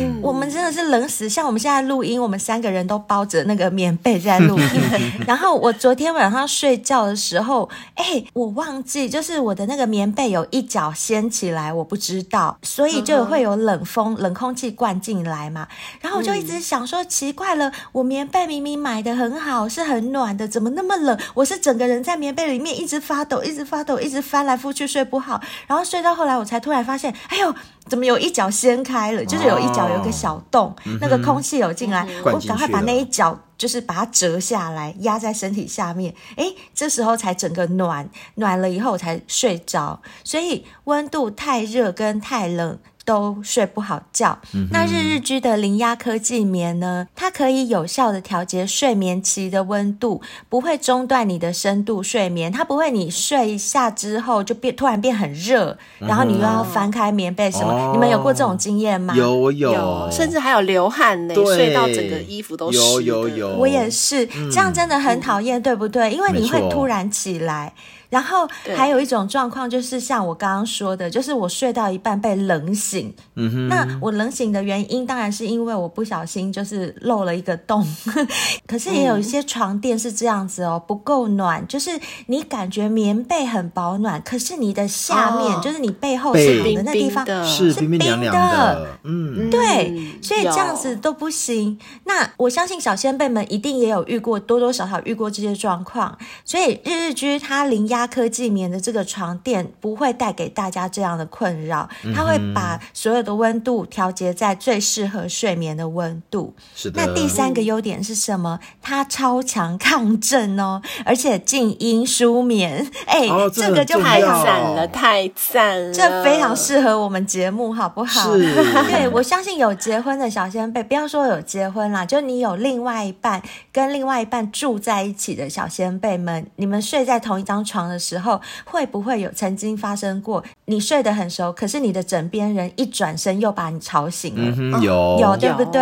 嗯、我们真的是冷死。像我们现在录音，我们三个人都包着那个棉被在录音。然后我昨天晚上睡觉的时候，哎，我忘。就是我的那个棉被有一角掀起来，我不知道，所以就会有冷风、冷空气灌进来嘛。然后我就一直想说，奇怪了，我棉被明明买的很好，是很暖的，怎么那么冷？我是整个人在棉被里面一直发抖，一直发抖，一直翻来覆去睡不好。然后睡到后来，我才突然发现，哎呦，怎么有一角掀开了？就是有一角有个小洞，哦、那个空气有进来，嗯、我赶快把那一角。就是把它折下来，压在身体下面，诶，这时候才整个暖暖了以后才睡着，所以温度太热跟太冷，都睡不好觉。嗯、那日日居的零压科技棉呢？它可以有效的调节睡眠期的温度，不会中断你的深度睡眠。它不会你睡一下之后就变突然变很热，然后你又要翻开棉被什么？哦、你们有过这种经验吗？有我有，有，甚至还有流汗呢，对睡到整个衣服都湿。有有有，我也是，嗯、这样真的很讨厌，对不对？因为你会突然起来。然后还有一种状况，就是像我刚刚说的，就是我睡到一半被冷醒。嗯哼。那我冷醒的原因，当然是因为我不小心就是漏了一个洞。可是也有一些床垫是这样子哦，不够暖，就是你感觉棉被很保暖，可是你的下面，就是你背后是冷的那地方是冰冰凉凉的。嗯，对，所以这样子都不行。那我相信小先辈们一定也有遇过，多多少少遇过这些状况。所以日日居它零压。科技棉的这个床垫不会带给大家这样的困扰，它会把所有的温度调节在最适合睡眠的温度。是的。那第三个优点是什么？它超强抗震哦，而且静音舒眠。哎，哦、这，个就太赞了，太赞了！这非常适合我们节目，好不好？是。对，我相信有结婚的小先辈，不要说有结婚啦，就你有另外一半，跟另外一半住在一起的小先辈们，你们睡在同一张床的时候会不会有曾经发生过？你睡得很熟，可是你的枕边人一转身又把你吵醒了。有有，对不对？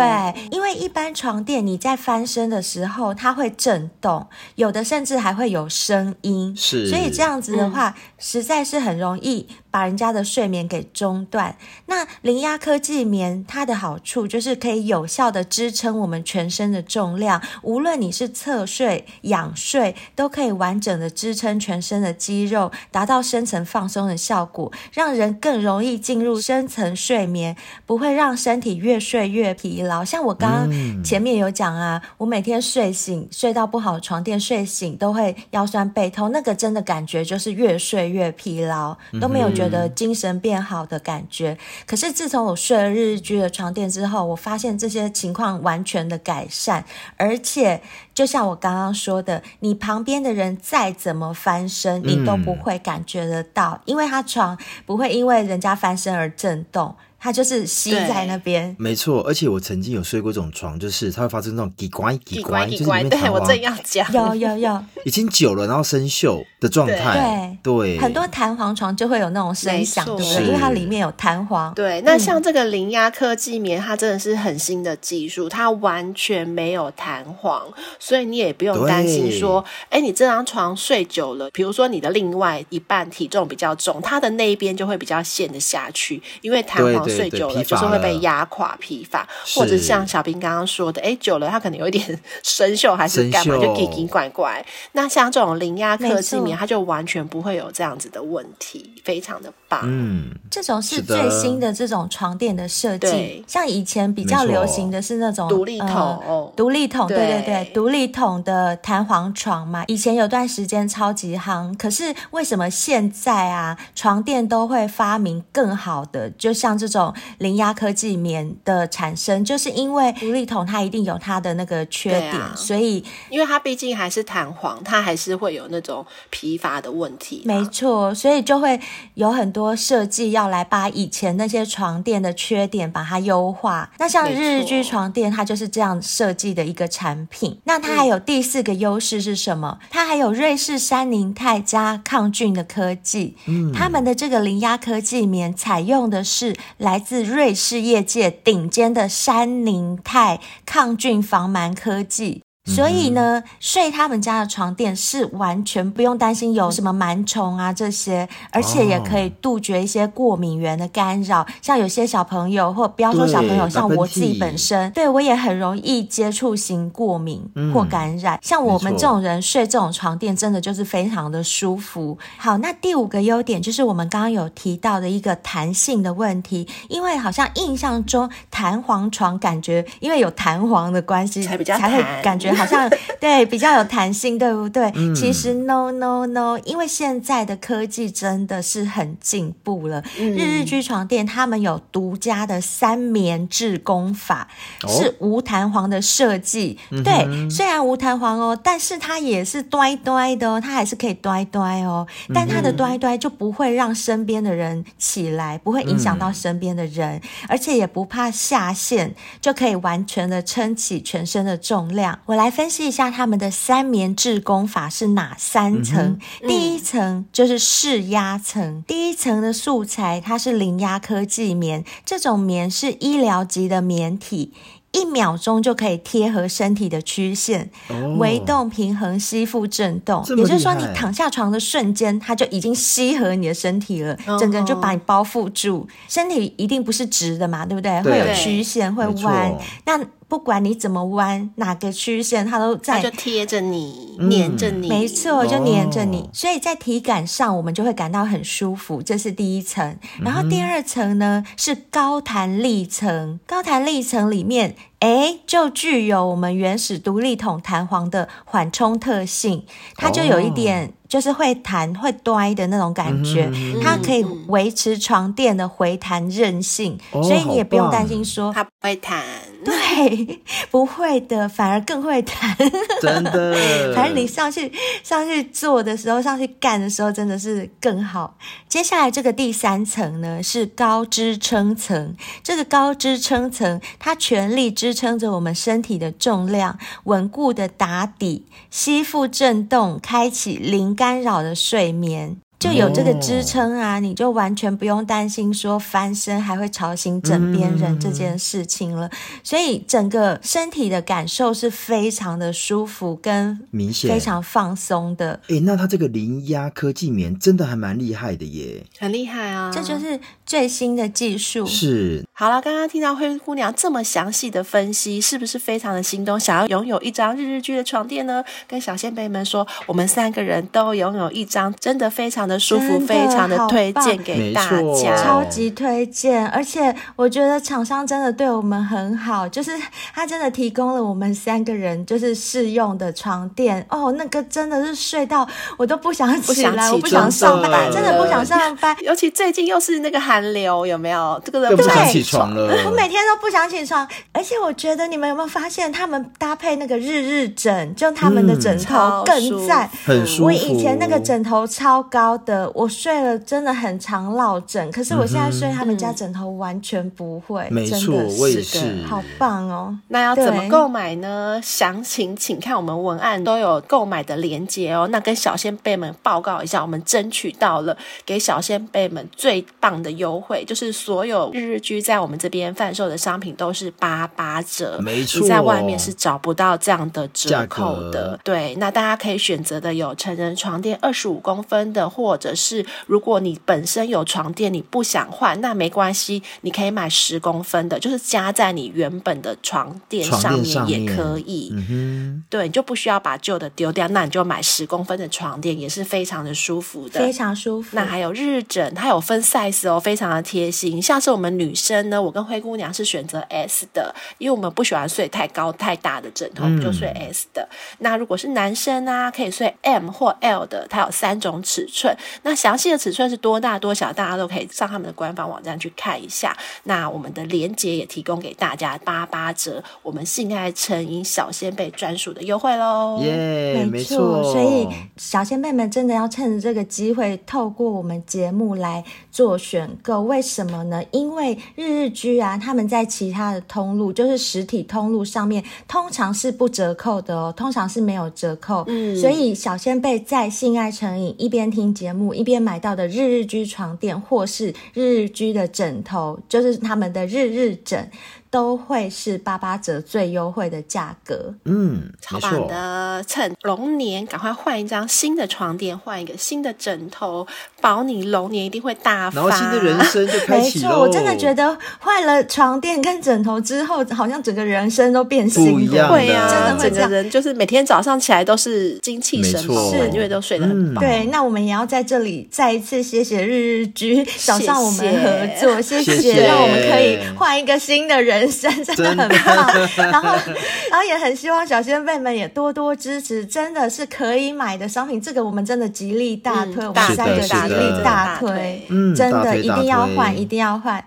因为一般床垫你在翻身的时候，它会震动，有的甚至还会有声音。是，所以这样子的话，嗯、实在是很容易。把人家的睡眠给中断。那零压科技棉，它的好处就是可以有效的支撑我们全身的重量，无论你是侧睡、仰睡，都可以完整的支撑全身的肌肉，达到深层放松的效果，让人更容易进入深层睡眠，不会让身体越睡越疲劳。像我刚刚前面有讲啊，嗯、我每天睡醒睡到不好床垫，睡醒都会腰酸背痛，那个真的感觉就是越睡越疲劳，都没有觉得。觉得精神变好的感觉，可是自从我睡了日日居的床垫之后，我发现这些情况完全的改善，而且就像我刚刚说的，你旁边的人再怎么翻身，你都不会感觉得到，嗯、因为他床不会因为人家翻身而震动。它就是吸在那边，没错。而且我曾经有睡过这种床，就是它会发生那种叽乖叽乖，就是里面弹簧。对，我正要讲，有有有，已经久了，然后生锈的状态。对对，很多弹簧床就会有那种声响，对不对？因为它里面有弹簧。对，那像这个零压科技棉，它真的是很新的技术，它完全没有弹簧，所以你也不用担心说，哎，你这张床睡久了，比如说你的另外一半体重比较重，它的那一边就会比较陷得下去，因为弹簧。睡久了就是会被压垮疲乏，或者像小兵刚刚说的，哎，久了它可能有一点 生锈还是干嘛，就奇奇怪怪。那像这种零压科技棉，它就完全不会有这样子的问题，非常的棒。嗯，这种是最新的这种床垫的设计，像以前比较流行的是那种独立筒，呃、独立桶，对对对，独立桶的弹簧床嘛，以前有段时间超级夯。可是为什么现在啊，床垫都会发明更好的？就像这种零压科技棉的产生，就是因为独立桶它一定有它的那个缺点，啊、所以因为它毕竟还是弹簧，它还是会有那种疲乏的问题。没错，所以就会有很多设计要来把以前那些床垫的缺点把它优化。那像日居床垫，它就是这样设计的一个产品。那它还有第四个优势是什么？它还有瑞士山宁泰加抗菌的科技。嗯，他们的这个零压科技棉采用的是来自瑞士业界顶尖的山宁泰抗菌防螨科技。所以呢，睡他们家的床垫是完全不用担心有什么螨虫啊这些，而且也可以杜绝一些过敏源的干扰。像有些小朋友，或不要说小朋友，像我自己本身，对我也很容易接触型过敏或感染。像我们这种人睡这种床垫，真的就是非常的舒服。好，那第五个优点就是我们刚刚有提到的一个弹性的问题，因为好像印象中弹簧床感觉因为有弹簧的关系，才比较才会感觉。好像 对比较有弹性，对不对？嗯、其实 no no no，因为现在的科技真的是很进步了。嗯、日日居床垫他们有独家的三棉制工法，哦、是无弹簧的设计。嗯、对，虽然无弹簧哦，但是它也是呆呆的哦，它还是可以呆呆哦。但它的呆呆就不会让身边的人起来，不会影响到身边的人，嗯、而且也不怕下陷，就可以完全的撑起全身的重量。我来。来分析一下他们的三棉制功法是哪三层？第一层就是释压层。第一层的素材它是零压科技棉，这种棉是医疗级的棉体。一秒钟就可以贴合身体的曲线，哦、微动平衡，吸附震动。也就是说，你躺下床的瞬间，它就已经吸合你的身体了，哦、整个人就把你包覆住。身体一定不是直的嘛，对不对？对，会有曲线，会弯。那不管你怎么弯，哪个曲线它都在，它就贴着你，黏着你。没错，就黏着你。哦、所以在体感上，我们就会感到很舒服。这是第一层。然后第二层呢，是高弹力层。高弹力层里面。哎，就具有我们原始独立筒弹簧的缓冲特性，它就有一点。就是会弹会端的那种感觉，嗯、它可以维持床垫的回弹韧性，嗯、所以你也不用担心说它不会弹。对，不会的，反而更会弹。真的，反正你上去上去做的时候，上去干的时候，真的是更好。接下来这个第三层呢，是高支撑层。这个高支撑层，它全力支支撑着我们身体的重量，稳固的打底，吸附震动，开启零。干扰的睡眠。就有这个支撑啊，你就完全不用担心说翻身还会吵醒枕边人这件事情了。所以整个身体的感受是非常的舒服跟明显，非常放松的。哎，那它这个零压科技棉真的还蛮厉害的耶，很厉害啊！这就是最新的技术。是。好了，刚刚听到灰姑娘这么详细的分析，是不是非常的心动，想要拥有一张日日居的床垫呢？跟小仙贝们说，我们三个人都拥有一张，真的非常。的舒服，非常的推荐给大家，超级推荐！而且我觉得厂商真的对我们很好，就是他真的提供了我们三个人就是试用的床垫哦，那个真的是睡到我都不想起来，我不想上班，真的不想上班。尤其最近又是那个寒流，有没有？这个人不想起床了。我每天都不想起床，而且我觉得你们有没有发现，他们搭配那个日日枕，就他们的枕头更赞，很舒服。我以前那个枕头超高。的我睡了真的很常落枕，可是我现在睡他们家枕头完全不会，没错，我也是，好棒哦！那要怎么购买呢？详情请看我们文案都有购买的链接哦。那跟小仙贝们报告一下，我们争取到了给小仙贝们最棒的优惠，就是所有日日居在我们这边贩售的商品都是八八折，没错，你在外面是找不到这样的折扣的。对，那大家可以选择的有成人床垫二十五公分的或或者是如果你本身有床垫，你不想换，那没关系，你可以买十公分的，就是加在你原本的床垫上面也可以。嗯哼，对，你就不需要把旧的丢掉，那你就买十公分的床垫，也是非常的舒服的，非常舒服。那还有日枕，它有分 size 哦，非常的贴心。像是我们女生呢，我跟灰姑娘是选择 S 的，因为我们不喜欢睡太高太大的枕头，我们就睡 S 的。嗯、那如果是男生啊，可以睡 M 或 L 的，它有三种尺寸。那详细的尺寸是多大多小，大家都可以上他们的官方网站去看一下。那我们的链接也提供给大家八八折，我们性爱成瘾小仙贝专属的优惠喽！耶、没错。所以小仙贝们真的要趁着这个机会，透过我们节目来做选购。为什么呢？因为日日居啊，他们在其他的通路，就是实体通路上面，通常是不折扣的哦，通常是没有折扣。嗯，所以小仙贝在性爱成瘾一边听节节目一边买到的日日居床垫，或是日日居的枕头，就是他们的日日枕。都会是八八折最优惠的价格，嗯，超棒的！趁龙年赶快换一张新的床垫，换一个新的枕头，保你龙年一定会大发，然后新的人生就开启了。没错，我真的觉得换了床垫跟枕头之后，好像整个人生都变新了，不一样会啊，真的会整个人就是每天早上起来都是精气神饱，是因为都睡得很饱。对，那我们也要在这里再一次谢谢日日居找上我们合作，谢谢，谢谢，让我们可以换一个新的人。人生真的很棒，然后，然后也很希望小仙贝们也多多支持，真的是可以买的商品，这个我们真的极力大推，嗯、我们三个极力大推，嗯，真的一定要换，一定要换。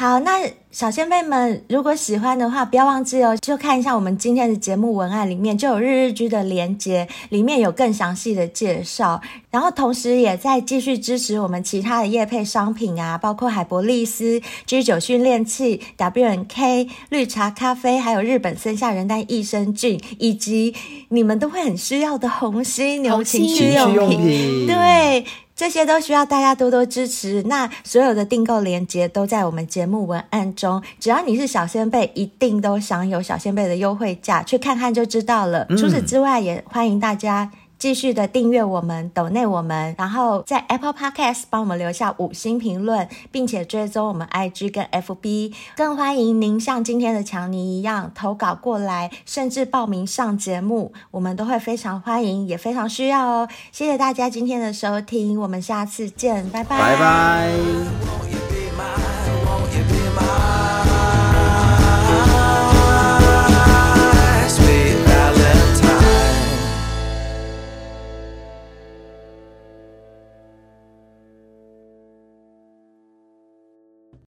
好，那小仙贝们如果喜欢的话，不要忘记哦，就看一下我们今天的节目文案里面就有日日居的连接，里面有更详细的介绍。然后同时也在继续支持我们其他的业配商品啊，包括海博利斯、G 九训练器、W N K 绿茶咖啡，还有日本森下仁丹益生菌，以及你们都会很需要的红心牛情趣用品，用品对。这些都需要大家多多支持。那所有的订购链接都在我们节目文案中，只要你是小先贝，一定都享有小先贝的优惠价，去看看就知道了。嗯、除此之外，也欢迎大家。继续的订阅我们，抖内我们，然后在 Apple Podcast 帮我们留下五星评论，并且追踪我们 IG 跟 FB。更欢迎您像今天的强尼一样投稿过来，甚至报名上节目，我们都会非常欢迎，也非常需要哦。谢谢大家今天的收听，我们下次见，拜拜。拜拜。